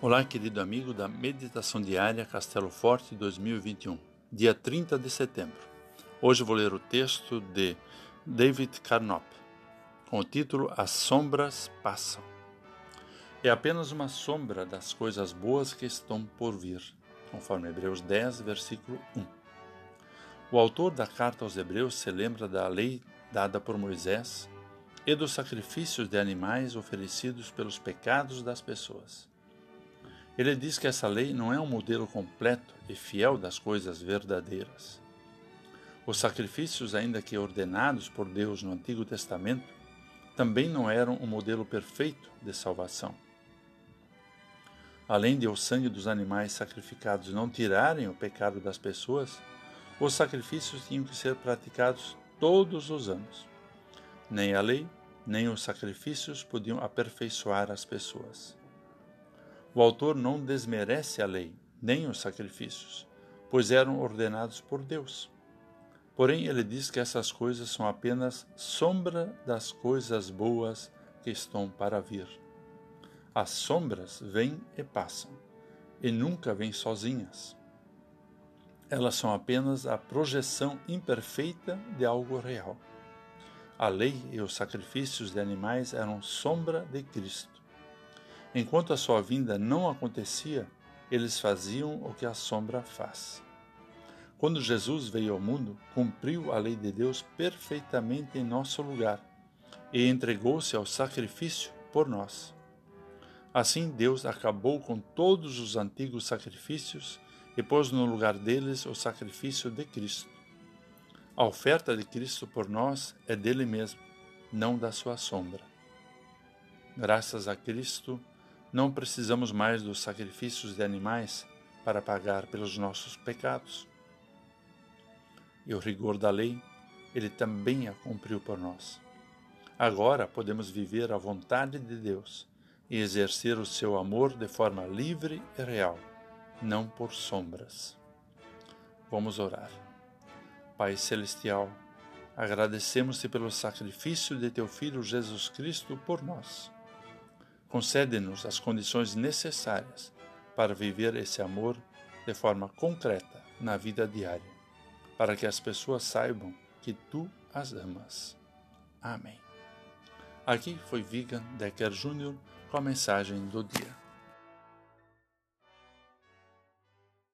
Olá, querido amigo da Meditação Diária Castelo Forte 2021, dia 30 de setembro. Hoje vou ler o texto de David Carnop, com o título As Sombras Passam. É apenas uma sombra das coisas boas que estão por vir, conforme Hebreus 10, versículo 1. O autor da carta aos Hebreus se lembra da lei dada por Moisés e dos sacrifícios de animais oferecidos pelos pecados das pessoas. Ele diz que essa lei não é um modelo completo e fiel das coisas verdadeiras. Os sacrifícios, ainda que ordenados por Deus no Antigo Testamento, também não eram um modelo perfeito de salvação. Além de o sangue dos animais sacrificados não tirarem o pecado das pessoas, os sacrifícios tinham que ser praticados todos os anos. Nem a lei, nem os sacrifícios podiam aperfeiçoar as pessoas. O autor não desmerece a lei, nem os sacrifícios, pois eram ordenados por Deus. Porém, ele diz que essas coisas são apenas sombra das coisas boas que estão para vir. As sombras vêm e passam, e nunca vêm sozinhas. Elas são apenas a projeção imperfeita de algo real. A lei e os sacrifícios de animais eram sombra de Cristo. Enquanto a sua vinda não acontecia, eles faziam o que a sombra faz. Quando Jesus veio ao mundo, cumpriu a lei de Deus perfeitamente em nosso lugar e entregou-se ao sacrifício por nós. Assim, Deus acabou com todos os antigos sacrifícios e pôs no lugar deles o sacrifício de Cristo. A oferta de Cristo por nós é dele mesmo, não da sua sombra. Graças a Cristo, não precisamos mais dos sacrifícios de animais para pagar pelos nossos pecados. E o rigor da lei, ele também a cumpriu por nós. Agora podemos viver a vontade de Deus e exercer o seu amor de forma livre e real, não por sombras. Vamos orar. Pai Celestial, agradecemos-te pelo sacrifício de teu Filho Jesus Cristo por nós Concede-nos as condições necessárias para viver esse amor de forma concreta na vida diária, para que as pessoas saibam que tu as amas. Amém. Aqui foi Vigan Decker Jr. com a mensagem do dia.